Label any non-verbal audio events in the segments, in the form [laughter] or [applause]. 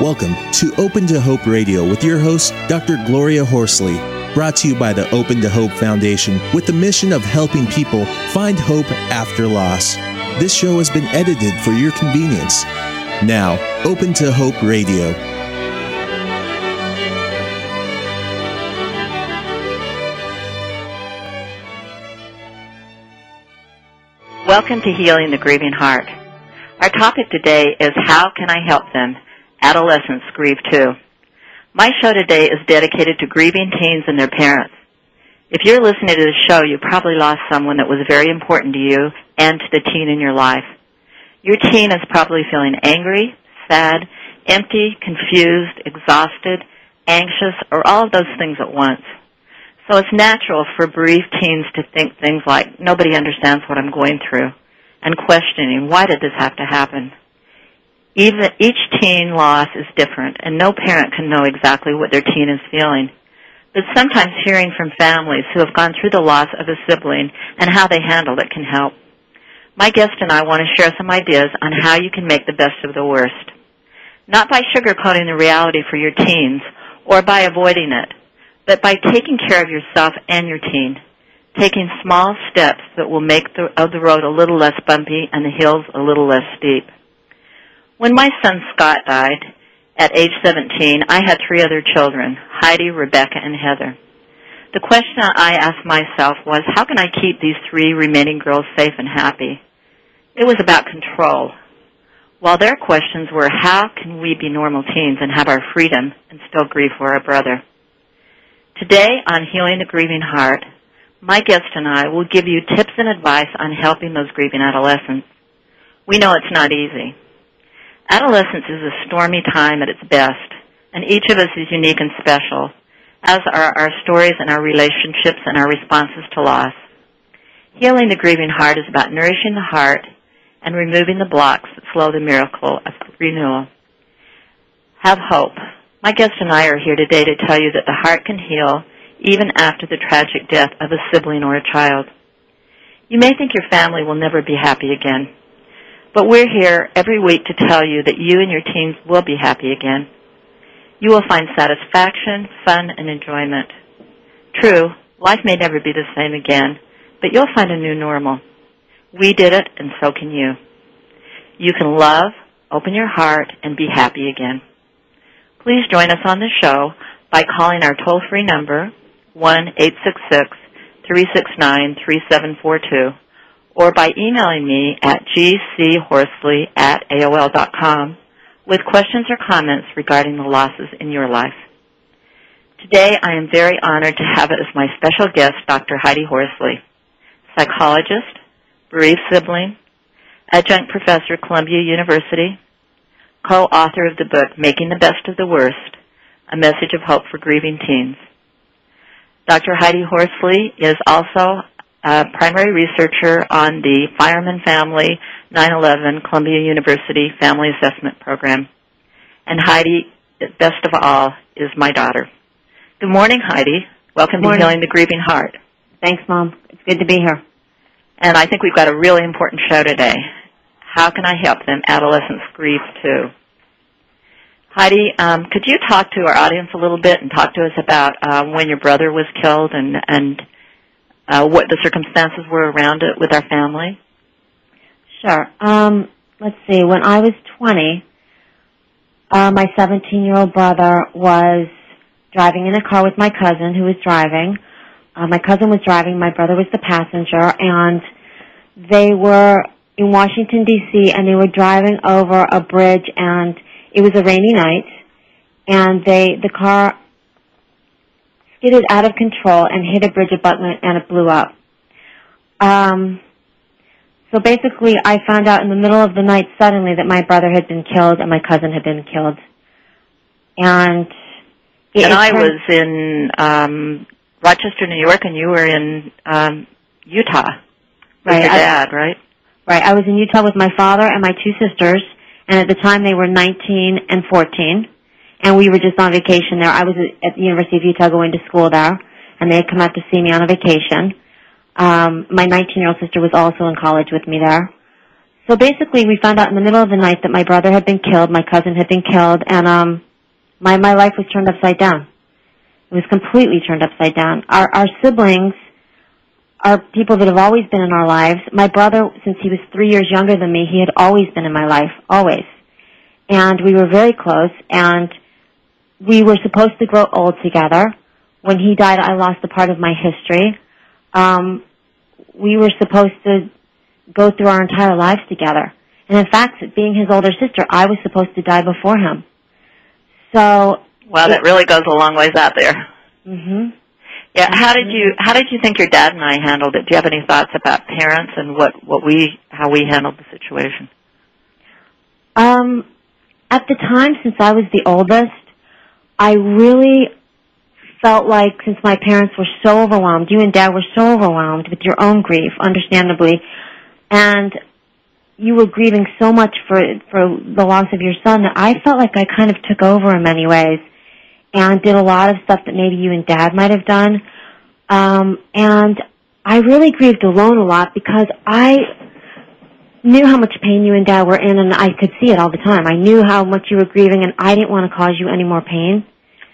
Welcome to Open to Hope Radio with your host, Dr. Gloria Horsley, brought to you by the Open to Hope Foundation with the mission of helping people find hope after loss. This show has been edited for your convenience. Now, Open to Hope Radio. Welcome to Healing the Grieving Heart. Our topic today is How Can I Help Them? Adolescents Grieve Too. My show today is dedicated to grieving teens and their parents. If you're listening to this show, you probably lost someone that was very important to you and to the teen in your life. Your teen is probably feeling angry, sad, empty, confused, exhausted, anxious, or all of those things at once. So it's natural for bereaved teens to think things like, nobody understands what I'm going through, and questioning, why did this have to happen? Even, each teen loss is different, and no parent can know exactly what their teen is feeling. But sometimes hearing from families who have gone through the loss of a sibling and how they handled it can help. My guest and I want to share some ideas on how you can make the best of the worst. Not by sugarcoating the reality for your teens or by avoiding it, but by taking care of yourself and your teen, taking small steps that will make the, the road a little less bumpy and the hills a little less steep. When my son Scott died at age 17, I had three other children, Heidi, Rebecca, and Heather. The question I asked myself was, how can I keep these three remaining girls safe and happy? It was about control. While their questions were, how can we be normal teens and have our freedom and still grieve for our brother? Today on Healing the Grieving Heart, my guest and I will give you tips and advice on helping those grieving adolescents. We know it's not easy. Adolescence is a stormy time at its best, and each of us is unique and special, as are our stories and our relationships and our responses to loss. Healing the grieving heart is about nourishing the heart and removing the blocks that slow the miracle of renewal. Have hope. My guest and I are here today to tell you that the heart can heal even after the tragic death of a sibling or a child. You may think your family will never be happy again, but we're here every week to tell you that you and your teens will be happy again. You will find satisfaction, fun, and enjoyment. True, life may never be the same again, but you'll find a new normal. We did it, and so can you. You can love, open your heart, and be happy again. Please join us on the show by calling our toll-free number, 1-866-369-3742, or by emailing me at gchorsley at aol.com with questions or comments regarding the losses in your life. Today, I am very honored to have as my special guest Dr. Heidi Horsley, psychologist, bereaved sibling, adjunct professor at Columbia University, co-author of the book Making the Best of the Worst, A Message of Hope for Grieving Teens. Dr. Heidi Horsley is also a primary researcher on the Fireman Family 9-11 Columbia University Family Assessment Program. And Heidi, best of all, is my daughter. Good morning, Heidi. Welcome morning. to Healing the Grieving Heart. Thanks, Mom. It's good to be here. And I think we've got a really important show today. How can I help them? Adolescents grieve too. Heidi, um, could you talk to our audience a little bit and talk to us about uh, when your brother was killed and and uh, what the circumstances were around it with our family? Sure. Um, let's see. When I was 20, uh, my 17-year-old brother was driving in a car with my cousin who was driving. Uh, my cousin was driving. My brother was the passenger, and they were in Washington D.C. and they were driving over a bridge, and it was a rainy night, and they the car skidded out of control and hit a bridge abutment, and it blew up. Um, so basically, I found out in the middle of the night suddenly that my brother had been killed and my cousin had been killed, and it, and it I was in um, Rochester, New York, and you were in um, Utah with Right, your I- dad, right? Right. I was in Utah with my father and my two sisters, and at the time they were 19 and 14, and we were just on vacation there. I was at the University of Utah going to school there, and they had come out to see me on a vacation. Um, my 19-year-old sister was also in college with me there. so basically, we found out in the middle of the night that my brother had been killed, my cousin had been killed, and um, my my life was turned upside down. It was completely turned upside down. Our our siblings are people that have always been in our lives. My brother, since he was three years younger than me, he had always been in my life, always, and we were very close. And we were supposed to grow old together. When he died, I lost a part of my history. Um, we were supposed to go through our entire lives together. And in fact, being his older sister, I was supposed to die before him. So Wow, that really goes a long ways out there. Mhm. Yeah, how did you how did you think your dad and I handled it? Do you have any thoughts about parents and what what we how we handled the situation? Um at the time since I was the oldest, I really felt like since my parents were so overwhelmed, you and dad were so overwhelmed with your own grief, understandably, and you were grieving so much for for the loss of your son that I felt like I kind of took over in many ways and did a lot of stuff that maybe you and dad might have done. Um and I really grieved alone a lot because I knew how much pain you and dad were in and I could see it all the time. I knew how much you were grieving and I didn't want to cause you any more pain.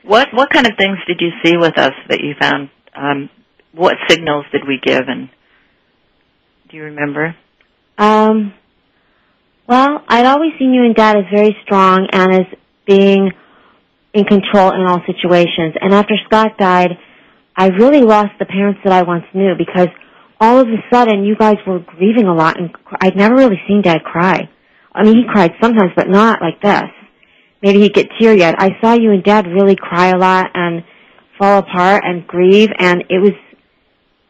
What what kind of things did you see with us that you found? Um, what signals did we give, and do you remember? Um, well, I'd always seen you and Dad as very strong and as being in control in all situations. And after Scott died, I really lost the parents that I once knew because all of a sudden you guys were grieving a lot, and I'd never really seen Dad cry. I mean, he cried sometimes, but not like this. Maybe he'd get teary-eyed. I saw you and Dad really cry a lot and fall apart and grieve, and it was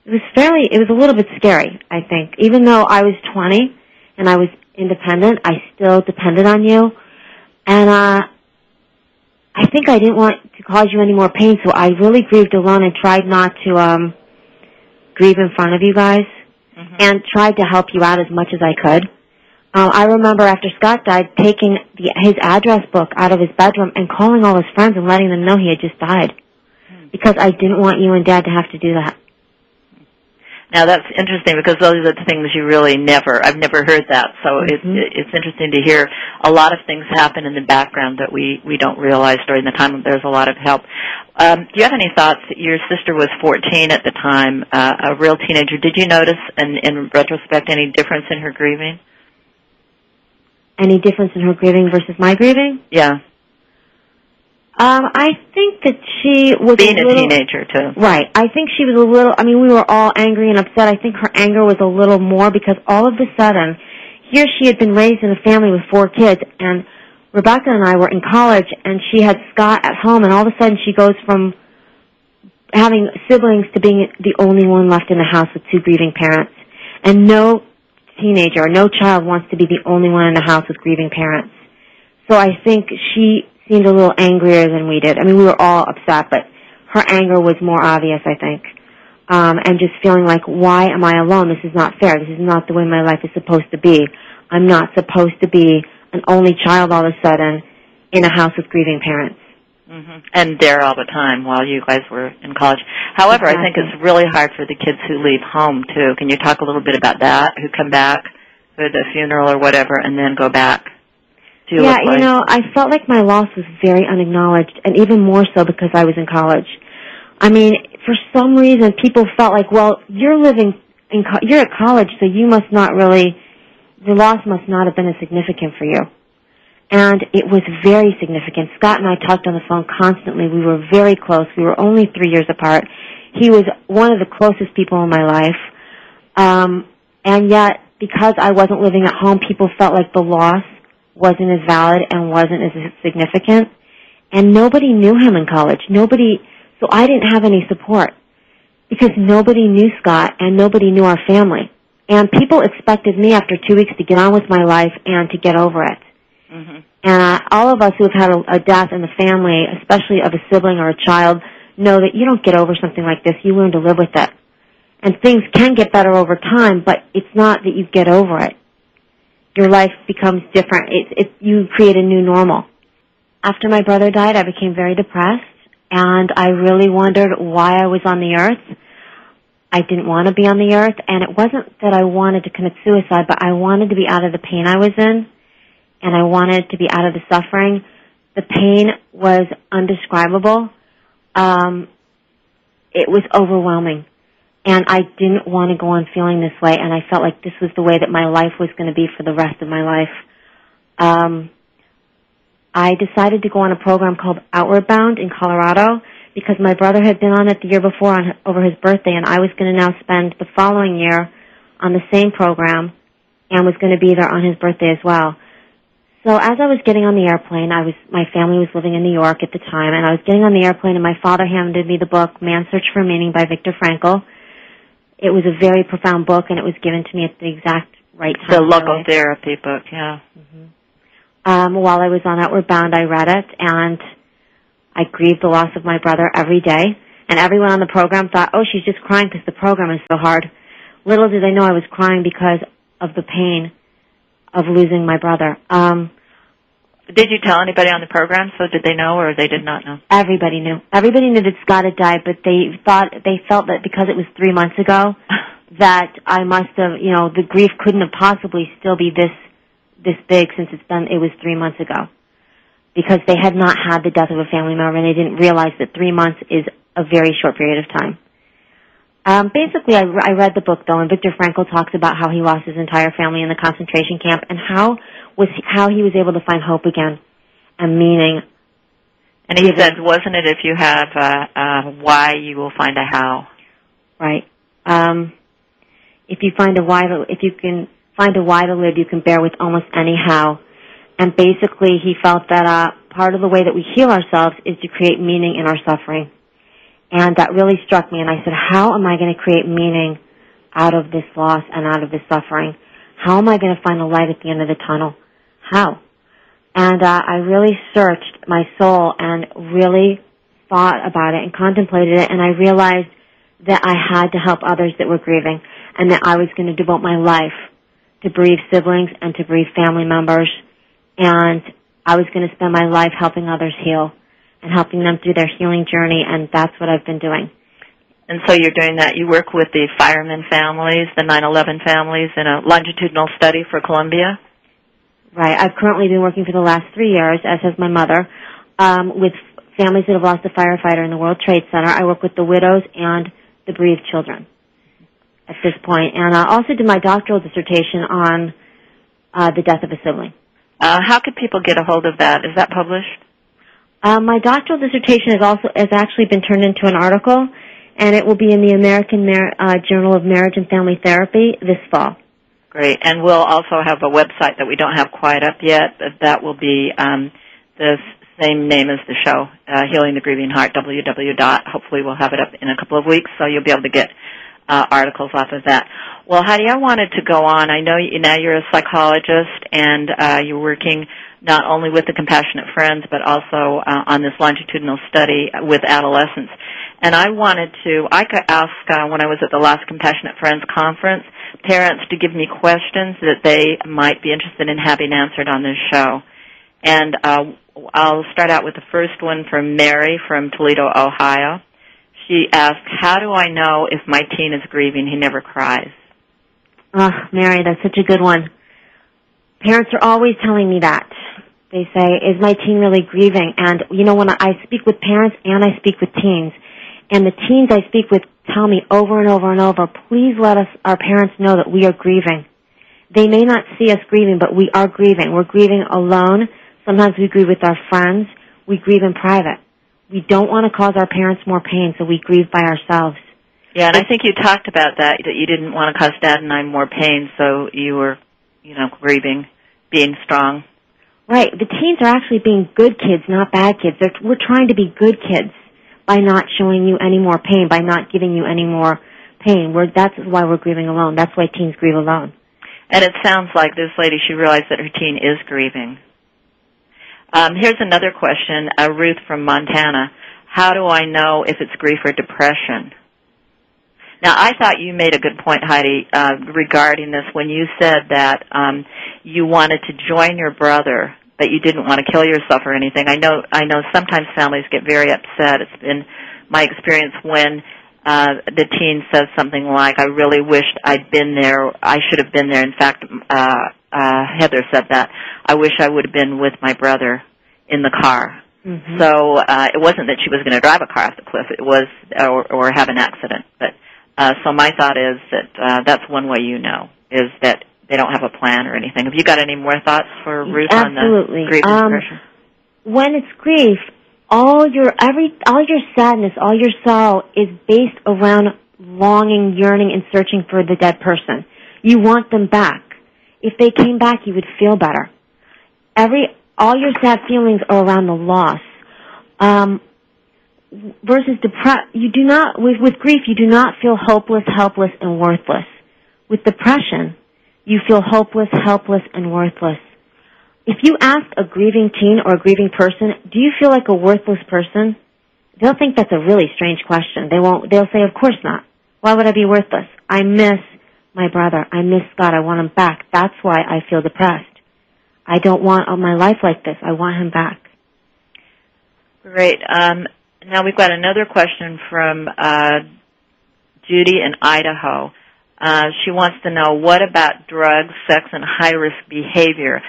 it was fairly it was a little bit scary. I think, even though I was 20 and I was independent, I still depended on you, and uh, I think I didn't want to cause you any more pain, so I really grieved alone and tried not to um grieve in front of you guys, Mm-hmm. and tried to help you out as much as I could. Um, I remember after Scott died, taking the, his address book out of his bedroom and calling all his friends and letting them know he had just died, because I didn't want you and Dad to have to do that. Now that's interesting because those are the things you really never. I've never heard that, so Mhm. it's it's interesting to hear. A lot of things happen in the background that we we don't realize during the time. There's a lot of help. Um, do you have any thoughts? Your sister was 14 at the time, uh, a real teenager. Did you notice, in, in retrospect, any difference in her grieving? Any difference in her grieving versus my grieving? Yeah, Um, I think that she was being a, a little, teenager too. Right. I think she was a little. I mean, we were all angry and upset. I think her anger was a little more because all of a sudden, here she had been raised in a family with four kids, and Rebecca and I were in college, and she had Scott at home, and all of a sudden she goes from having siblings to being the only one left in the house with two grieving parents, and no teenager or no child wants to be the only one in the house with grieving parents. So I think she seemed a little angrier than we did. I mean, we were all upset, but her anger was more obvious, I think. Um, and just feeling like, why am I alone? This is not fair. This is not the way my life is supposed to be. I'm not supposed to be an only child all of a sudden in a house with grieving parents. hmm And there all the time while you guys were in college. However, I think it's really hard for the kids who leave home too. Can you talk a little bit about that? Who come back for the funeral or whatever, and then go back to yeah, you know, I felt like my loss was very unacknowledged, and even more so because I was in college. I mean, for some reason, people felt like, well, you're living in, co- you're at college, so you must not really, the loss must not have been as significant for you. And it was very significant. Scott and I talked on the phone constantly. We were very close. We were only three years apart. He was one of the closest people in my life. Um, and yet, because I wasn't living at home, people felt like the loss wasn't as valid and wasn't as significant. And nobody knew him in college. Nobody, so I didn't have any support because nobody knew Scott and nobody knew our family. And people expected me after two weeks to get on with my life and to get over it. hmm And uh, all of us who have had a, a death in the family, especially of a sibling or a child, know that you don't get over something like this. You learn to live with it. And things can get better over time, but it's not that you get over it. Your life becomes different. It, it, you create a new normal. After my brother died, I became very depressed, and I really wondered why I was on the earth. I didn't want to be on the earth, and it wasn't that I wanted to commit suicide, but I wanted to be out of the pain I was in, and I wanted to be out of the suffering. The pain was undescribable. Um, it was overwhelming. And I didn't want to go on feeling this way, and I felt like this was the way that my life was going to be for the rest of my life. Um, I decided to go on a program called Outward Bound in Colorado because my brother had been on it the year before on, over his birthday, and I was going to now spend the following year on the same program and was going to be there on his birthday as well. So as I was getting on the airplane, I was my family was living in New York at the time, and I was getting on the airplane, and my father handed me the book "Man's Search for Meaning" by Viktor Frankl. It was a very profound book, and it was given to me at the exact right time. The logotherapy book, yeah. Mm-hmm. Um, while I was on Outward Bound, I read it, and I grieved the loss of my brother every day. And everyone on the program thought, "Oh, she's just crying because the program is so hard." Little did they know I was crying because of the pain of losing my brother. Um, did you tell anybody on the program? So did they know, or they did not know? Everybody knew. Everybody knew that Scott had died, but they thought they felt that because it was three months ago, [laughs] that I must have, you know, the grief couldn't have possibly still be this this big since it's been it was three months ago, because they had not had the death of a family member and they didn't realize that three months is a very short period of time. Um, basically, I, I read the book though, and Viktor Frankl talks about how he lost his entire family in the concentration camp and how was how he was able to find hope again and meaning. And he said, wasn't it if you have a, a why, you will find a how? Right. Um, if you find a why, to, if you can find a why to live, you can bear with almost any how. And basically, he felt that uh, part of the way that we heal ourselves is to create meaning in our suffering. And that really struck me. And I said, how am I going to create meaning out of this loss and out of this suffering? How am I going to find a light at the end of the tunnel? How? And uh, I really searched my soul and really thought about it and contemplated it, and I realized that I had to help others that were grieving, and that I was going to devote my life to bereaved siblings and to bereaved family members, and I was going to spend my life helping others heal and helping them through their healing journey, and that's what I've been doing. And so you're doing that. You work with the firemen families, the 9/11 families, in a longitudinal study for Columbia. Right. I've currently been working for the last three years, as has my mother, um, with families that have lost a firefighter in the World Trade Center. I work with the widows and the bereaved children at this point, and I also did my doctoral dissertation on uh, the death of a sibling. Uh, how could people get a hold of that? Is that published? Uh, my doctoral dissertation has also has actually been turned into an article, and it will be in the American Mar- uh, Journal of Marriage and Family Therapy this fall. Great. And we'll also have a website that we don't have quite up yet. but That will be um, the same name as the show, uh, Healing the Grieving Heart, www. Hopefully we'll have it up in a couple of weeks, so you'll be able to get uh, articles off of that. Well, Heidi, I wanted to go on. I know you, now you're a psychologist and uh, you're working not only with the Compassionate Friends, but also uh, on this longitudinal study with adolescents. And I wanted to, I could ask uh, when I was at the last Compassionate Friends conference, parents to give me questions that they might be interested in having answered on this show. And uh, I'll start out with the first one from Mary from Toledo, Ohio. She asked, "How do I know if my teen is grieving? He never cries." Oh, Mary, that's such a good one. Parents are always telling me that. They say, "Is my teen really grieving?" And you know, when I speak with parents and I speak with teens, and the teens I speak with tell me over and over and over, please let us, our parents know that we are grieving. They may not see us grieving, but we are grieving. We're grieving alone. Sometimes we grieve with our friends. We grieve in private. We don't want to cause our parents more pain, so we grieve by ourselves. Yeah, and I think you talked about that, that you didn't want to cause dad and I more pain, so you were, you know, grieving, being strong. Right. The teens are actually being good kids, not bad kids. They're, we're trying to be good kids by not showing you any more pain, by not giving you any more pain. We're, that's why we're grieving alone. That's why teens grieve alone. And it sounds like this lady, she realized that her teen is grieving. Um, here's another question, uh, Ruth from Montana. How do I know if it's grief or depression? Now, I thought you made a good point, Heidi, uh, regarding this when you said that um, you wanted to join your brother that you didn't want to kill yourself or anything. I know I know sometimes families get very upset. It's been my experience when uh, the teen says something like, "I really wished I'd been there. I should have been there." In fact, uh, uh, Heather said that. I wish I would have been with my brother in the car. Mm-hmm. So uh, it wasn't that she was going to drive a car off the cliff. It was or, or have an accident. But uh, so my thought is that uh, that's one way you know is that they don't have a plan or anything. Have you got any more thoughts for Ruth Absolutely. on the grief Um, depression? when it's grief, all your every all your sadness, all your sorrow is based around longing, yearning, and searching for the dead person. You want them back. If they came back, you would feel better. Every all your sad feelings are around the loss. Um, versus depression, you do not with with grief, you do not feel hopeless, helpless, and worthless. With depression, you feel hopeless, helpless, and worthless. If you ask a grieving teen or a grieving person, do you feel like a worthless person? They'll think that's a really strange question. They won't, they'll say, of course not. Why would I be worthless? I miss my brother. I miss Scott. I want him back. That's why I feel depressed. I don't want my life like this. I want him back. Great. Um, now we've got another question from uh, Judy in Idaho. Uh, she wants to know what about drugs, sex, and high risk behavior.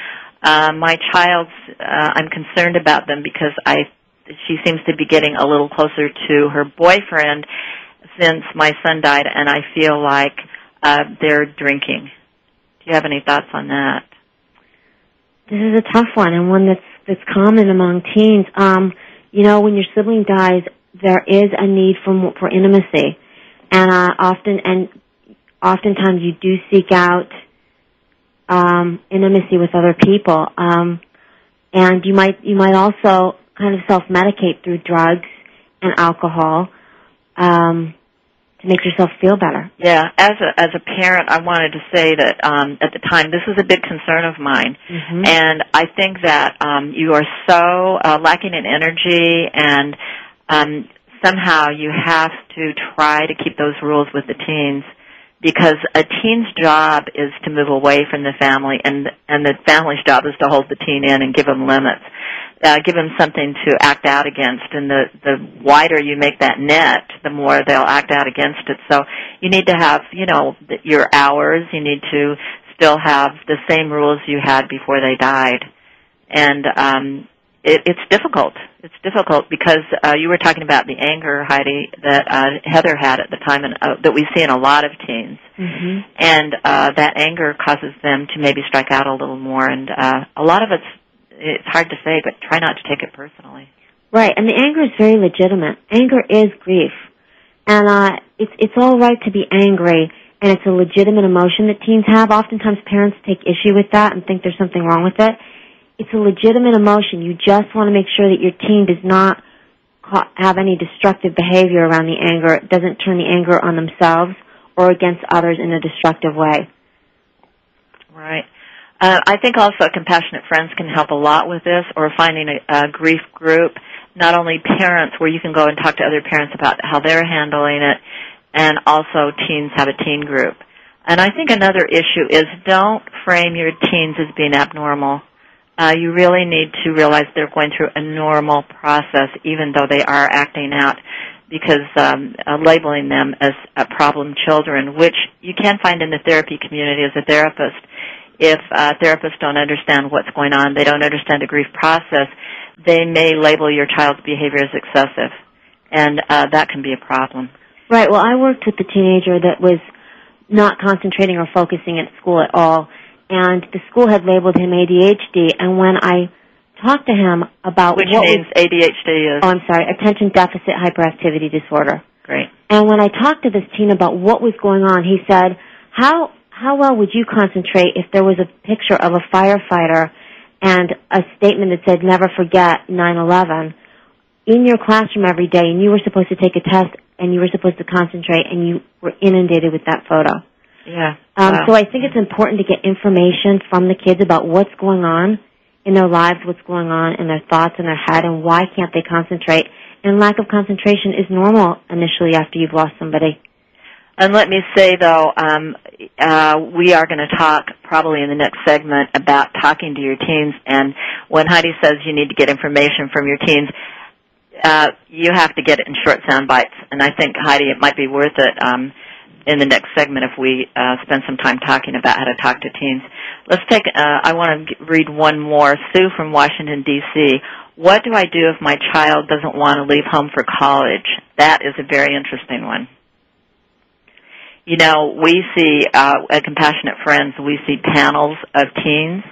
Uh, my child's, uh, I'm concerned about them because I, she seems to be getting a little closer to her boyfriend since my son died, and I feel like uh, they're drinking. Do you have any thoughts on that? This is a tough one and one that's that's common among teens. Um, you know, when your sibling dies, there is a need for for intimacy, and uh, often and oftentimes you do seek out um, intimacy with other people, um, and you might you might also kind of self medicate through drugs and alcohol um, make yourself feel better. Yeah, as a as a parent, I wanted to say that um, at the time this was a big concern of mine, Mm-hmm. and I think that um, you are so uh, lacking in energy, and um, somehow you have to try to keep those rules with the teens, because a teen's job is to move away from the family, and and the family's job is to hold the teen in and give them limits. Uh, give them something to act out against, and the the wider you make that net, the more they'll act out against it. So you need to have, you know, your hours. You need to still have the same rules you had before they died, and um, it, it's difficult. It's difficult because uh, you were talking about the anger, Heidi, that uh, Heather had at the time, and uh, that we see in a lot of teens, Mm-hmm. and uh, that anger causes them to maybe strike out a little more. And uh, a lot of it's it's hard to say, but try not to take it personally. Right, and the anger is very legitimate. Anger is grief, and uh, it's it's all right to be angry, and it's a legitimate emotion that teens have. Oftentimes, parents take issue with that and think there's something wrong with it. It's a legitimate emotion. You just want to make sure that your teen does not ca- have any destructive behavior around the anger. It Doesn't turn the anger on themselves or against others in a destructive way. Right. Uh, I think also compassionate friends can help a lot with this, or finding a, a grief group. Not only parents, where you can go and talk to other parents about how they're handling it, and also teens have a teen group. And I think another issue is don't frame your teens as being abnormal. Uh, you really need to realize they're going through a normal process, even though they are acting out, because um, uh, labeling them as uh, problem children, which you can find in the therapy community as a therapist. If uh, therapists don't understand what's going on, they don't understand the grief process, they may label your child's behavior as excessive, and uh, that can be a problem. Right. Well, I worked with a teenager that was not concentrating or focusing at school at all, and the school had labeled him ADHD. And when I talked to him about Which what means was, ADHD is oh, I'm sorry, attention deficit hyperactivity disorder. great. And when I talked to this teen about what was going on, he said, "How how well would you concentrate if there was a picture of a firefighter and a statement that said never forget 9/11 in your classroom every day, and you were supposed to take a test and you were supposed to concentrate, and you were inundated with that photo?" Yeah. Um, Wow. So I think it's important to get information from the kids about what's going on in their lives, what's going on in their thoughts in their head, and why can't they concentrate. And lack of concentration is normal initially after you've lost somebody. And let me say though, um, uh, we are going to talk probably in the next segment about talking to your teens. And when Heidi says you need to get information from your teens, uh, you have to get it in short sound bites. And I think Heidi, it might be worth it um, in the next segment if we uh, spend some time talking about how to talk to teens. Let's take. Uh, I want to read one more. Sue from Washington D.C. What do I do if my child doesn't want to leave home for college? That is a very interesting one. You know, we see uh, at Compassionate Friends, we see panels of teens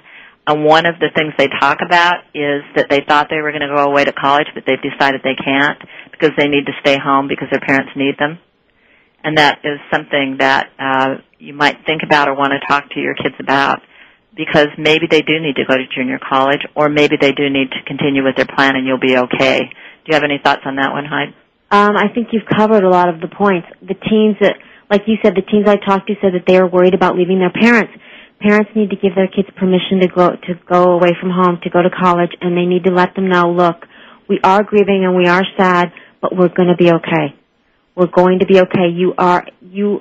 and one of the things they talk about is that they thought they were going to go away to college, but they've decided they can't because they need to stay home because their parents need them. And that is something that uh, you might think about or want to talk to your kids about because maybe they do need to go to junior college or maybe they do need to continue with their plan and you'll be okay. Do you have any thoughts on that one, Hyde? Um, I think you've covered a lot of the points. The teens that, like you said, the teens I talked to said that they are worried about leaving their parents. Parents need to give their kids permission to go to go away from home to go to college and they need to let them know look we are grieving and we are sad but we're going to be okay. We're going to be okay. You are you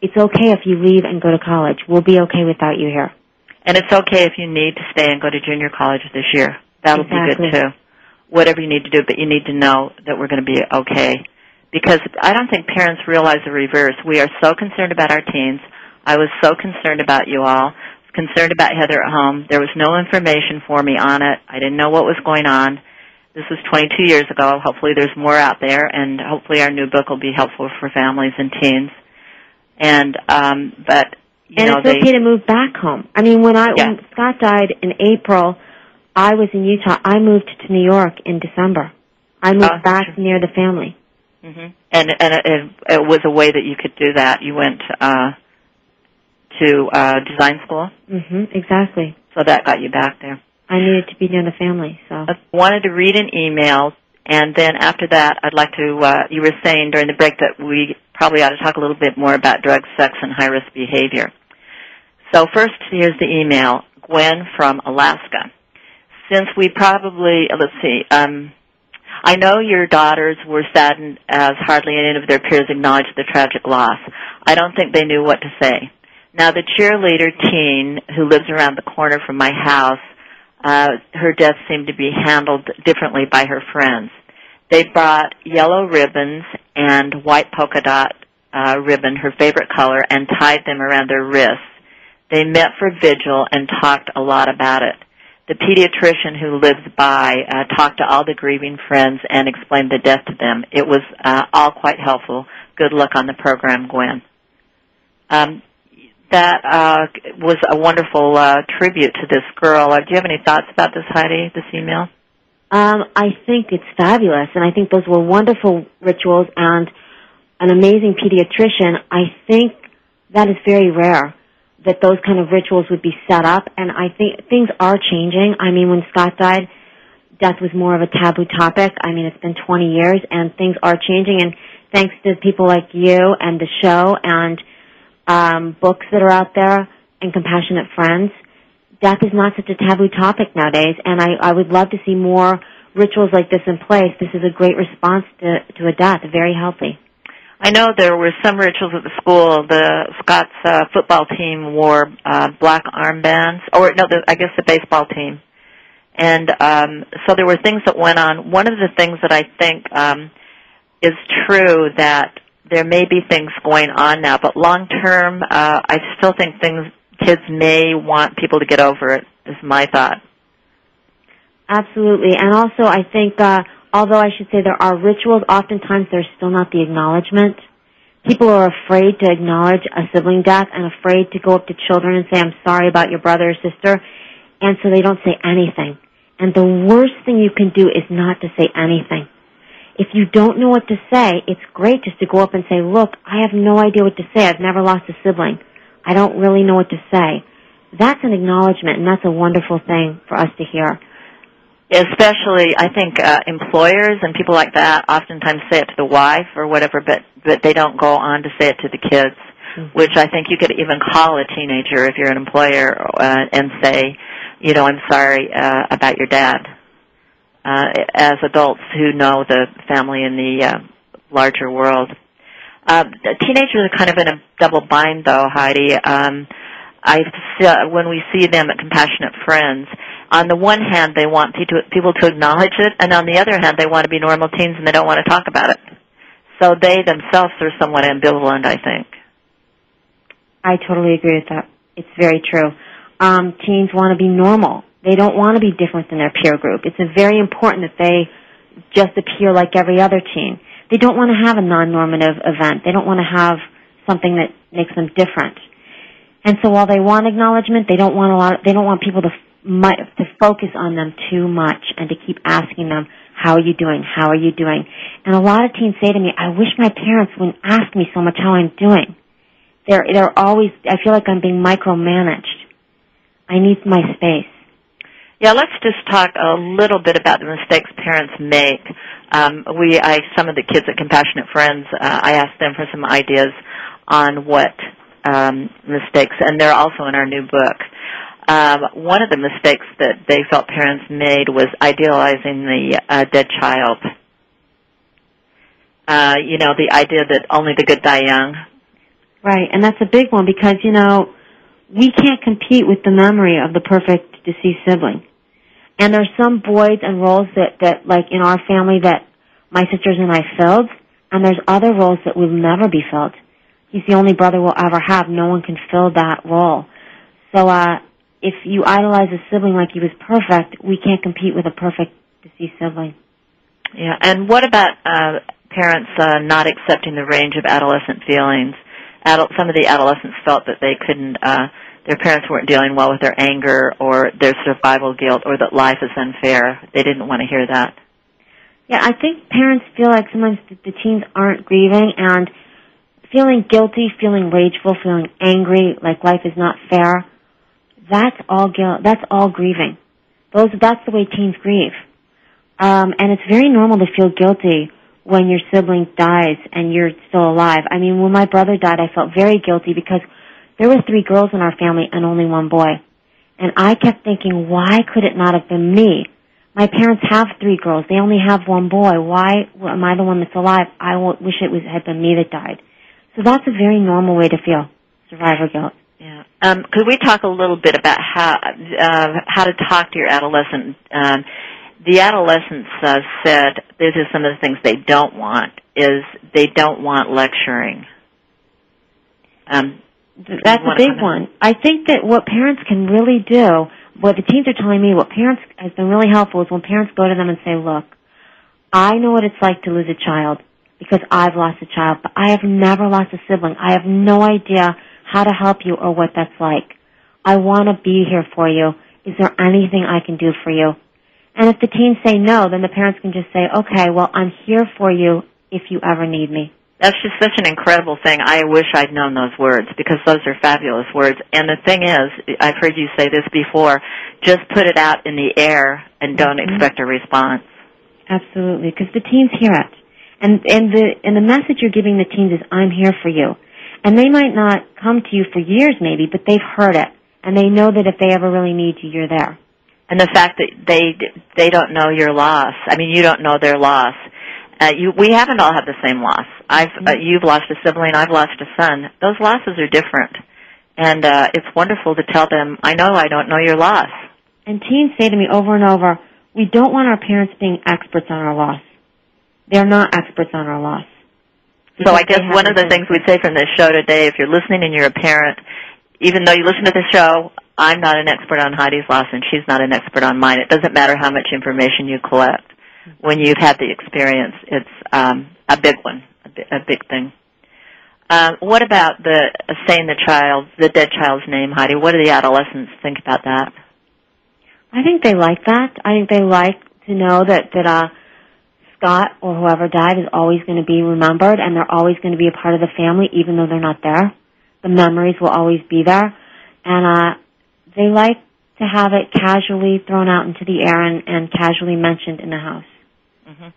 it's okay if you leave and go to college. We'll be okay without you here. And it's okay if you need to stay and go to junior college this year. That'll exactly. be good too. Whatever you need to do but you need to know that we're going to be okay because i don't think parents realize the reverse we are so concerned about our teens I was so concerned about you all, concerned about Heather at home. There was no information for me on it. I didn't know what was going on. This was 22 years ago. Hopefully there's more out there and hopefully our new book will be helpful for families and teens. And um but you and know it's they okay to move back home. I mean, when I Yeah. when Scott died in April, I was in Utah. I moved to New York in December. I moved Oh, back near the family. Hmm And and it, it, was a way that you could do that. You went uh to uh design school, Mhm. Exactly. so that got you back there. I needed to be near the family, so I wanted to read an email, and then after that, I'd like to. Uh, you were saying during the break that we probably ought to talk a little bit more about drugs, sex, and high risk behavior. So first, here's the email. Gwen from Alaska. Since we probably let's see. Um, I know your daughters were saddened as hardly any of their peers acknowledged the tragic loss. I don't think they knew what to say. Now, the cheerleader teen who lives around the corner from my house, uh, her death seemed to be handled differently by her friends. They brought yellow ribbons and white polka dot uh, ribbon, her favorite color, and tied them around their wrists. They met for vigil and talked a lot about it. The pediatrician who lives by uh, talked to all the grieving friends and explained the death to them. It was uh, all quite helpful. Good luck on the program, Gwen. Um, that uh, was a wonderful uh, tribute to this girl. Uh, do you have any thoughts about this, Heidi? This email? Um, I think it's fabulous, and I think those were wonderful rituals and an amazing pediatrician. I think that is very rare that those kind of rituals would be set up, and I think things are changing. I mean, when Scott died, death was more of a taboo topic. I mean, it's been 20 years, and things are changing, and thanks to people like you and the show and um, books that are out there and compassionate friends, death is not such a taboo topic nowadays, and I, I would love to see more rituals like this in place. This is a great response to, to a death, very healthy. I know there were some rituals at the school. The Scott's uh, football team wore uh, black armbands, or no, the, I guess the baseball team. And um, so there were things that went on. One of the things that I think um, is true that there may be things going on now, but long term, uh, I still think things kids may want people to get over it. Is my thought. Absolutely. And also, I think, uh, although I should say there are rituals, oftentimes there's still not the acknowledgement. People are afraid to acknowledge a sibling death and afraid to go up to children and say, I'm sorry about your brother or sister. And so they don't say anything. And the worst thing you can do is not to say anything. If you don't know what to say, it's great just to go up and say, look, I have no idea what to say. I've never lost a sibling. I don't really know what to say. That's an acknowledgement and that's a wonderful thing for us to hear. Especially I think uh, employers and people like that oftentimes say it to the wife or whatever, but but they don't go on to say it to the kids. Mm-hmm. Which I think you could even call a teenager if you're an employer uh, and say, you know, I'm sorry uh, about your dad. Uh, as adults who know the family in the uh, larger world, uh, teenagers are kind of in a double bind, though, Heidi. Um, I when we see them at Compassionate Friends, on the one hand, they want people to acknowledge it, and on the other hand, they want to be normal teens and they don't want to talk about it. So they themselves are somewhat ambivalent, I think. I totally agree with that. It's very true. Um, teens want to be normal. They don't want to be different than their peer group. It's very important that they just appear like every other teen. They don't want to have a non-normative event. They don't want to have something that makes them different. And so while they want acknowledgement, they don't want a lot. They don't want people to to focus on them too much and to keep asking them, "How are you doing? How are you doing?" And a lot of teens say to me, "I wish my parents wouldn't ask me so much how I'm doing." They're they're always. I feel like I'm being micromanaged. I need my space. Yeah, let's just talk a little bit about the mistakes parents make. Um, we, I, some of the kids at Compassionate Friends, uh, I asked them for some ideas on what um, mistakes, and they're also in our new book. Um, one of the mistakes that they felt parents made was idealizing the uh, dead child. Uh, you know, the idea that only the good die young. Right, and that's a big one because, you know, we can't compete with the memory of the perfect deceased sibling. And there's some voids and roles that, that, like in our family, that my sisters and I filled, and there's other roles that will never be filled. He's the only brother we'll ever have. No one can fill that role. So, uh, if you idolize a sibling like he was perfect, we can't compete with a perfect deceased sibling. Yeah, and what about uh, parents uh, not accepting the range of adolescent feelings? Adult, some of the adolescents felt that they couldn't, uh, their parents weren't dealing well with their anger or their survival guilt or that life is unfair. They didn't want to hear that. Yeah, I think parents feel like sometimes the teens aren't grieving and feeling guilty, feeling rageful, feeling angry, like life is not fair. That's all guilt. That's all grieving. Those, that's the way teens grieve. Um, and it's very normal to feel guilty when your sibling dies and you're still alive. I mean, when my brother died, I felt very guilty because there were three girls in our family and only one boy. And I kept thinking, why could it not have been me? My parents have three girls. They only have one boy. Why am I the one that's alive? I wish it was, had been me that died. So that's a very normal way to feel, survivor guilt. Yeah. Um, could we talk a little bit about how uh, how to talk to your adolescent? Um, the adolescents uh, said this is some of the things they don't want is they don't want lecturing. Um, that's a big one. I think that what parents can really do, what the teens are telling me, what parents has been really helpful is when parents go to them and say, "Look, I know what it's like to lose a child because I've lost a child, but I have never lost a sibling. I have no idea how to help you or what that's like. I want to be here for you. Is there anything I can do for you?" And if the teens say no, then the parents can just say, "Okay, well, I'm here for you if you ever need me." That's just such an incredible thing. I wish I'd known those words because those are fabulous words. And the thing is, I've heard you say this before, just put it out in the air and don't mm-hmm. expect a response. Absolutely, because the teens hear it. And, and the, and the message you're giving the teens is, I'm here for you. And they might not come to you for years maybe, but they've heard it. And they know that if they ever really need you, you're there. And the fact that they, they don't know your loss. I mean, you don't know their loss uh, you, we haven't all had the same loss. I've, uh, mm-hmm. you've lost a sibling, I've lost a son. Those losses are different. And, uh, it's wonderful to tell them, I know I don't know your loss. And teens say to me over and over, we don't want our parents being experts on our loss. They're not experts on our loss. So I guess one of the things we'd say from this show today, if you're listening and you're a parent, even though you listen to the show, I'm not an expert on Heidi's loss and she's not an expert on mine. It doesn't matter how much information you collect when you've had the experience, it's um, a big one, a, bi- a big thing. Um, what about the uh, saying the child, the dead child's name, Heidi? What do the adolescents think about that? I think they like that. I think they like to know that that uh, Scott or whoever died is always going to be remembered, and they're always going to be a part of the family, even though they're not there. The memories will always be there, and uh, they like to have it casually thrown out into the air and, and casually mentioned in the house. Mm-hmm.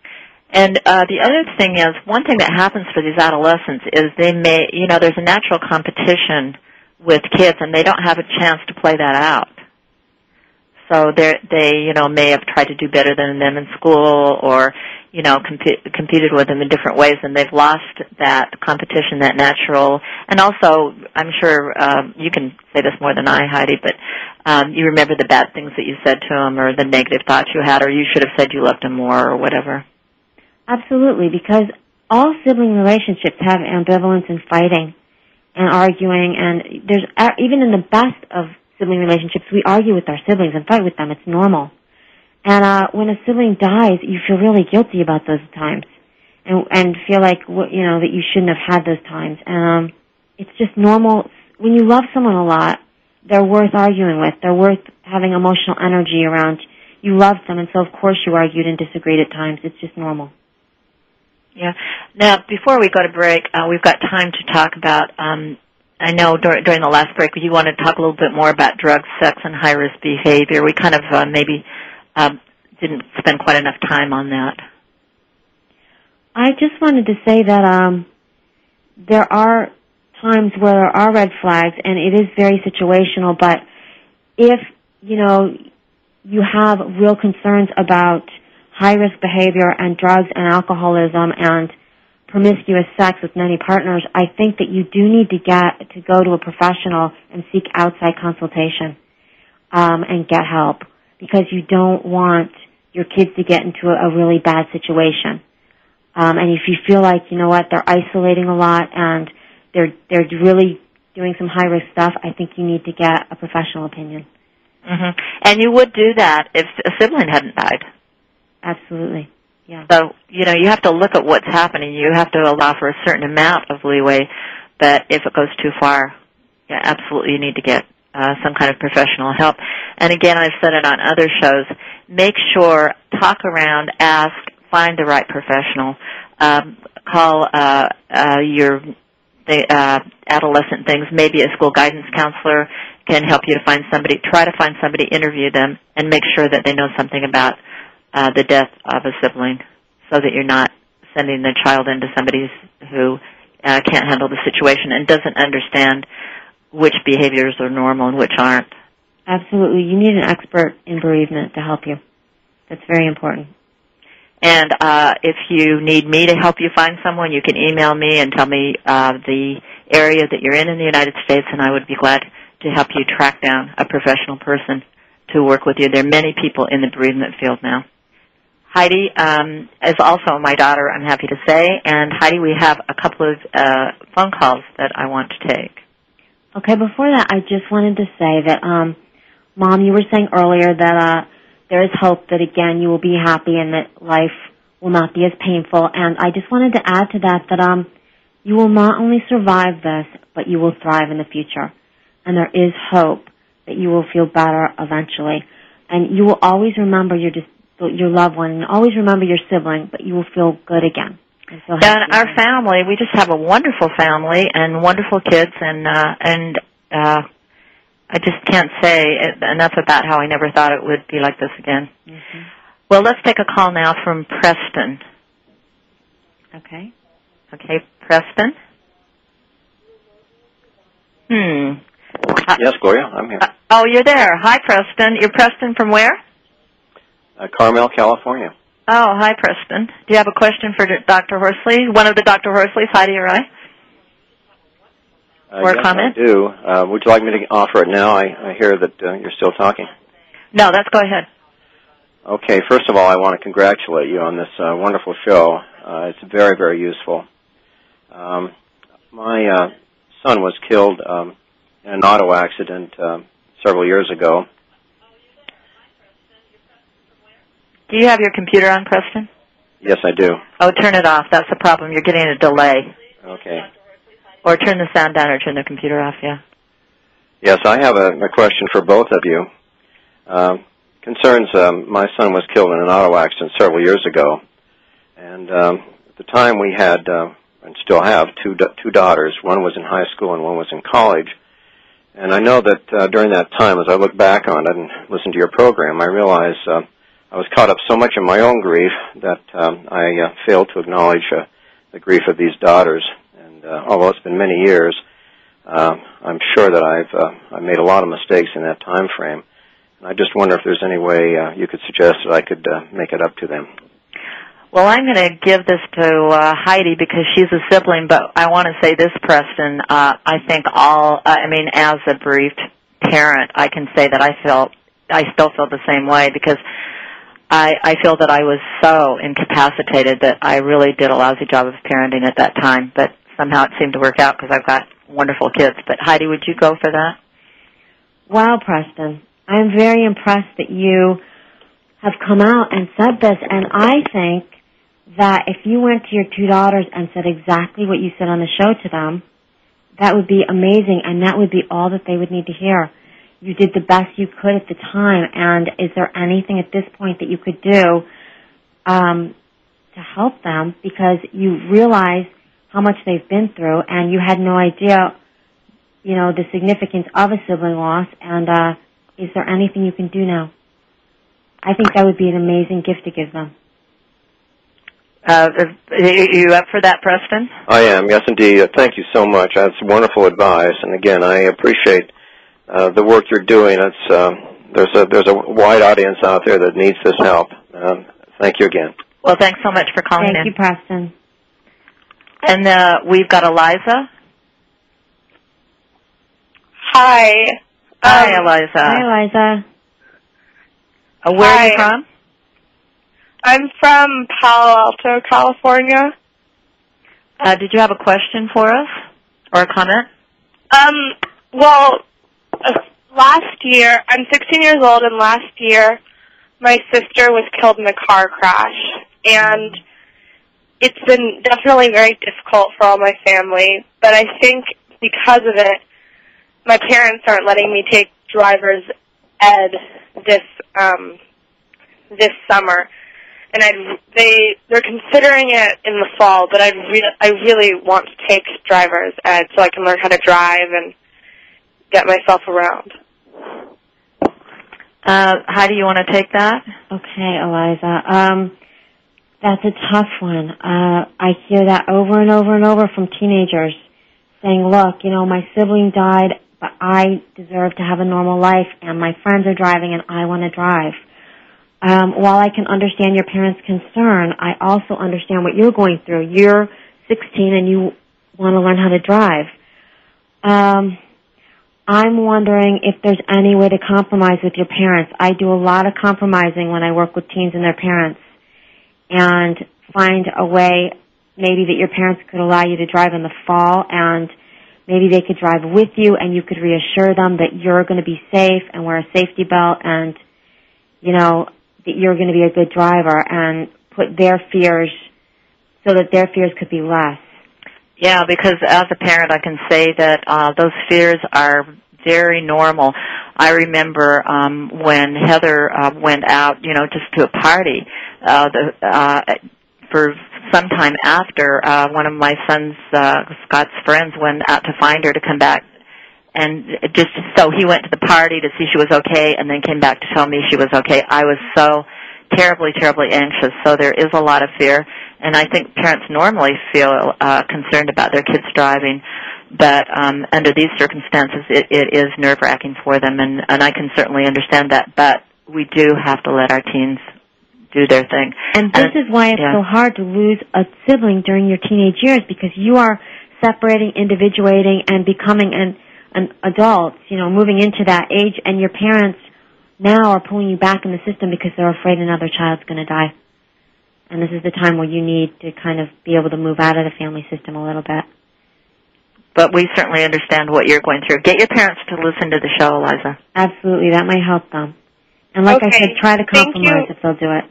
And uh, the other thing is, one thing that happens for these adolescents is they may, you know, there's a natural competition with kids, and they don't have a chance to play that out. So they you know may have tried to do better than them in school, or you know, comp- competed with them in different ways, and they've lost that competition, that natural. And also, I'm sure um, you can say this more than I, Heidi, but um, you remember the bad things that you said to them, or the negative thoughts you had, or you should have said you loved them more, or whatever. Absolutely, because all sibling relationships have ambivalence and fighting and arguing, and there's even in the best of sibling relationships, we argue with our siblings and fight with them. It's normal. And uh, when a sibling dies, you feel really guilty about those times, and and feel like you know that you shouldn't have had those times. And um, it's just normal. When you love someone a lot, they're worth arguing with. They're worth having emotional energy around. You love them, and so of course you argued and disagreed at times. It's just normal. Yeah. Now, before we go to break, uh, we've got time to talk about. Um, I know dur- during the last break you wanted to talk a little bit more about drugs, sex, and high risk behavior. We kind of uh, maybe um, didn't spend quite enough time on that. I just wanted to say that um, there are times where there are red flags, and it is very situational. But if you know you have real concerns about high risk behavior and drugs and alcoholism and promiscuous sex with many partners, I think that you do need to get to go to a professional and seek outside consultation um, and get help because you don't want your kids to get into a, a really bad situation. Um, and if you feel like you know what they're isolating a lot and they're they're really doing some high risk stuff, I think you need to get a professional opinion. Mm-hmm. And you would do that if a sibling hadn't died. Absolutely. Yeah. So, you know, you have to look at what's happening. You have to allow for a certain amount of leeway, but if it goes too far, yeah, absolutely you need to get uh, some kind of professional help. And again, I've said it on other shows, make sure, talk around, ask, find the right professional. Um, call uh, uh, your the, uh, adolescent things. Maybe a school guidance counselor can help you to find somebody. Try to find somebody, interview them, and make sure that they know something about uh, the death of a sibling, so that you're not sending the child into somebody who uh, can't handle the situation and doesn't understand which behaviors are normal and which aren't. Absolutely. You need an expert in bereavement to help you. That's very important. And uh, if you need me to help you find someone, you can email me and tell me uh, the area that you're in in the United States, and I would be glad to help you track down a professional person to work with you. There are many people in the bereavement field now. Heidi um, is also my daughter, I'm happy to say. And Heidi, we have a couple of uh, phone calls that I want to take. Okay, before that, I just wanted to say that, um, Mom, you were saying earlier that uh, there is hope that again you will be happy and that life will not be as painful. And I just wanted to add to that that um, you will not only survive this, but you will thrive in the future. And there is hope that you will feel better eventually. And you will always remember your your loved one, and always remember your sibling, but you will feel good again. And, and our family, we just have a wonderful family and wonderful kids, and uh, and uh, I just can't say enough about how I never thought it would be like this again. Mm-hmm. Well, let's take a call now from Preston. Okay. Okay, Preston. Hmm. Yes, Gloria, I'm here. Uh, oh, you're there. Hi, Preston. You're Preston from where? Uh, Carmel, California. Oh, hi, Preston. Do you have a question for Dr. Horsley? One of the Dr. Horsleys, Heidi or I? Uh, or yes, comment? I do. Uh, would you like me to offer it now? I, I hear that uh, you're still talking. No, let's go ahead. Okay, first of all, I want to congratulate you on this uh, wonderful show. Uh, it's very, very useful. Um, my uh, son was killed um, in an auto accident uh, several years ago. Do you have your computer on, Preston? Yes, I do. Oh, turn it off. That's the problem. You're getting a delay. Okay. Or turn the sound down or turn the computer off, yeah. Yes, I have a, a question for both of you. Um, concerns um, my son was killed in an auto accident several years ago. And um, at the time we had, uh, and still have, two, two daughters. One was in high school and one was in college. And I know that uh, during that time, as I look back on it and listen to your program, I realize uh, I was caught up so much in my own grief that um, I uh, failed to acknowledge uh, the grief of these daughters and uh, although it's been many years, uh, I'm sure that I've uh, I made a lot of mistakes in that time frame. And I just wonder if there's any way uh, you could suggest that I could uh, make it up to them. Well, I'm going to give this to uh, Heidi because she's a sibling, but I want to say this, Preston. Uh, I think all, uh, I mean, as a bereaved parent, I can say that I felt, I still feel the same way because I, I feel that I was so incapacitated that I really did a lousy job of parenting at that time, but somehow it seemed to work out because I've got wonderful kids. But Heidi, would you go for that? Wow, Preston. I'm very impressed that you have come out and said this, and I think that if you went to your two daughters and said exactly what you said on the show to them, that would be amazing, and that would be all that they would need to hear. You did the best you could at the time, and is there anything at this point that you could do um, to help them because you realize how much they've been through, and you had no idea, you know, the significance of a sibling loss, and uh, is there anything you can do now? I think that would be an amazing gift to give them. Uh, are you up for that, Preston? I am, yes, indeed. Uh, thank you so much. That's wonderful advice, and again, I appreciate uh, the work you're doing. It's uh, there's a there's a wide audience out there that needs this help. Um, thank you again. Well, thanks so much for calling Thank in. you, Preston. And uh, we've got Eliza. Hi. Hi, Um, Eliza. Hi, Eliza. Uh, where are you from? I'm from Palo Alto, California. Uh, did you have a question for us or a comment? Um, well, last year, I'm 16 years old, and last year, my sister was killed in a car crash, and it's been definitely very difficult for all my family. But I think because of it, my parents aren't letting me take driver's ed this um, this summer, and I they they're considering it in the fall. But I re- I really want to take driver's ed so I can learn how to drive and get myself around. Uh, how do you want to take that? Okay, Eliza. Um, that's a tough one. Uh, I hear that over and over and over from teenagers saying, look, you know, my sibling died, but I deserve to have a normal life, and my friends are driving, and I want to drive. Um, while I can understand your parents' concern, I also understand what you're going through. You're 16 and you want to learn how to drive. Um, I'm wondering if there's any way to compromise with your parents. I do a lot of compromising when I work with teens and their parents and find a way maybe that your parents could allow you to drive in the fall and maybe they could drive with you and you could reassure them that you're going to be safe and wear a safety belt and you know that you're going to be a good driver and put their fears so that their fears could be less. Yeah, because as a parent, I can say that uh, those fears are very normal. I remember um, when Heather uh, went out, you know, just to a party. Uh, the, uh, for some time after, uh, one of my son's uh, Scott's friends went out to find her to come back, and just so he went to the party to see she was okay, and then came back to tell me she was okay. I was so terribly, terribly anxious. So there is a lot of fear, and I think parents normally feel uh, concerned about their kids driving, but um, under these circumstances, it, it is nerve wracking for them, and, and I can certainly understand that. But we do have to let our teens do their thing. And this is why it's yeah. so hard to lose a sibling during your teenage years because you are separating, individuating, and becoming an an adult. You know, moving into that age, and your parents now are pulling you back in the system because they're afraid another child's going to die. And this is the time where you need to kind of be able to move out of the family system a little bit. But we certainly understand what you're going through. Get your parents to listen to the show, Eliza. Absolutely, that might help them. And like I said, try to Thank compromise if they'll do it.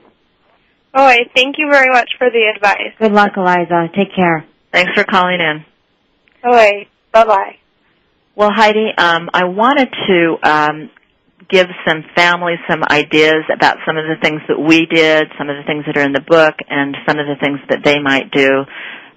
All right. Thank you very much for the advice. Good luck, Eliza. Take care. Thanks for calling in. All right. Bye bye. Well, Heidi, um, I wanted to um, give some families some ideas about some of the things that we did, some of the things that are in the book, and some of the things that they might do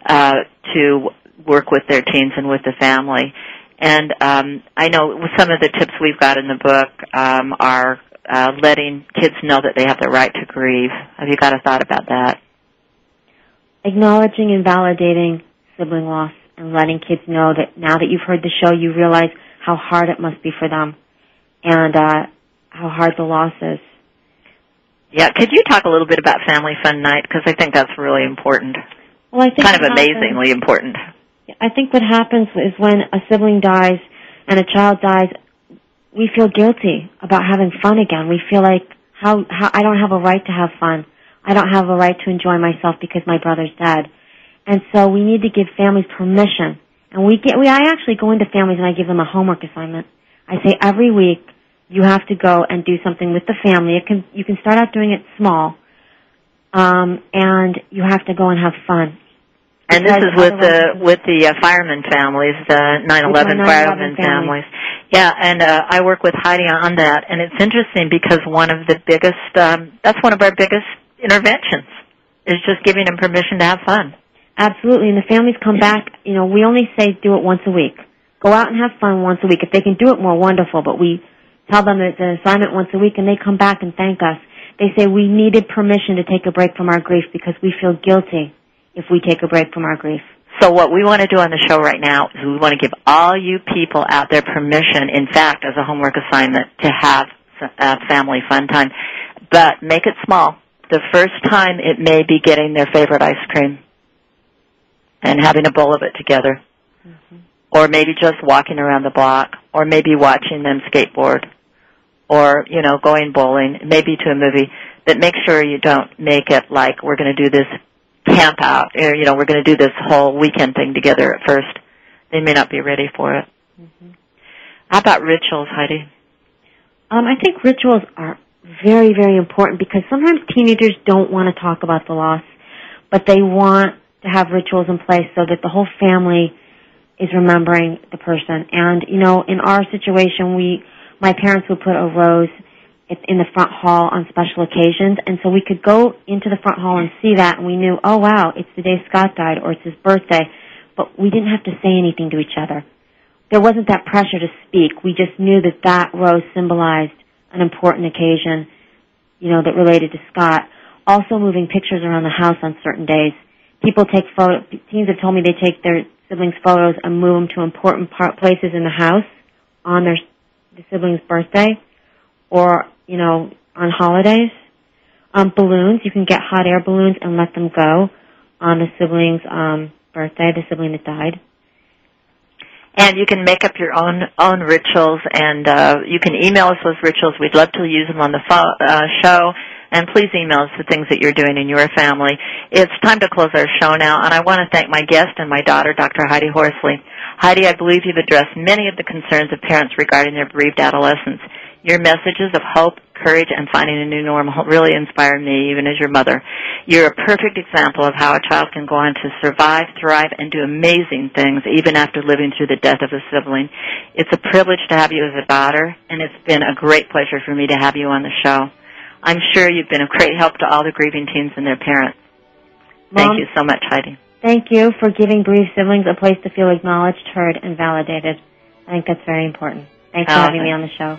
uh, to work with their teens and with the family. And um, I know some of the tips we've got in the book um, are uh, letting kids know that they have the right to grieve. Have you got a thought about that? acknowledging and validating sibling loss and letting kids know that now that you've heard the show, you realize how hard it must be for them and uh, how hard the loss is. Yeah, could you talk a little bit about Family Fun Night because I think that's really important. Well, I think kind of what happens- amazingly important. I think what happens is when a sibling dies and a child dies, we feel guilty about having fun again. We feel like how, how I don't have a right to have fun. I don't have a right to enjoy myself because my brother's dead. And so we need to give families permission. And we get we I actually go into families and I give them a homework assignment. I say every week you have to go and do something with the family. It can you can start out doing it small. Um and you have to go and have fun. And this is with the with the uh, fireman families, the 9/11 With my 9/11 fireman families. families. Yeah, and uh, I work with Heidi on that, and it's interesting because one of the biggest um, that's one of our biggest interventions is just giving them permission to have fun. Absolutely, and the families come back. You know, we only say do it once a week. Go out and have fun once a week. If they can do it more, wonderful. But we tell them it's an assignment once a week, and they come back and thank us. They say we needed permission to take a break from our grief because we feel guilty if we take a break from our grief. So what we want to do on the show right now is we want to give all you people out there permission, in fact, as a homework assignment, to have a uh, family fun time. But make it small. The first time it may be getting their favorite ice cream and having a bowl of it together. Mm-hmm. Or maybe just walking around the block. Or maybe watching them skateboard. Or, you know, going bowling. Maybe to a movie. But make sure you don't make it like we're going to do this camp out. Or, you know, we're going to do this whole weekend thing together at first. They may not be ready for it. How about rituals, Heidi? Um, I think rituals are very, very important because sometimes teenagers don't want to talk about the loss, but they want to have rituals in place so that the whole family is remembering the person. And, you know, in our situation, we, my parents would put a rose in the front hall on special occasions, and so we could go into the front hall and see that, and we knew, oh wow, it's the day Scott died, or it's his birthday, but we didn't have to say anything to each other there wasn't that pressure to speak. We just knew that that rose symbolized an important occasion, you know, that related to Scott. Also moving pictures around the house on certain days. People take photo, teens have told me they take their siblings' photos and move them to important part, places in the house on their the sibling's birthday or, you know, on holidays. Um, balloons, you can get hot air balloons and let them go on the sibling's um, birthday, the sibling that died. And you can make up your own own rituals, and uh, you can email us those rituals. We'd love to use them on the pho- uh, show. And please email us the things that you're doing in your family. It's time to close our show now, and I want to thank my guest and my daughter, Dr. Heidi Horsley. Heidi, I believe you've addressed many of the concerns of parents regarding their bereaved adolescents. Your messages of hope, courage, and finding a new normal really inspire me, even as your mother. You're a perfect example of how a child can go on to survive, thrive, and do amazing things even after living through the death of a sibling. It's a privilege to have you as a daughter, and it's been a great pleasure for me to have you on the show. I'm sure you've been a great help to all the grieving teens and their parents. Thank you so much, Heidi. Thank you for giving bereaved siblings a place to feel acknowledged, heard, and validated. I think that's very important. Thanks for Oh, having me on the show.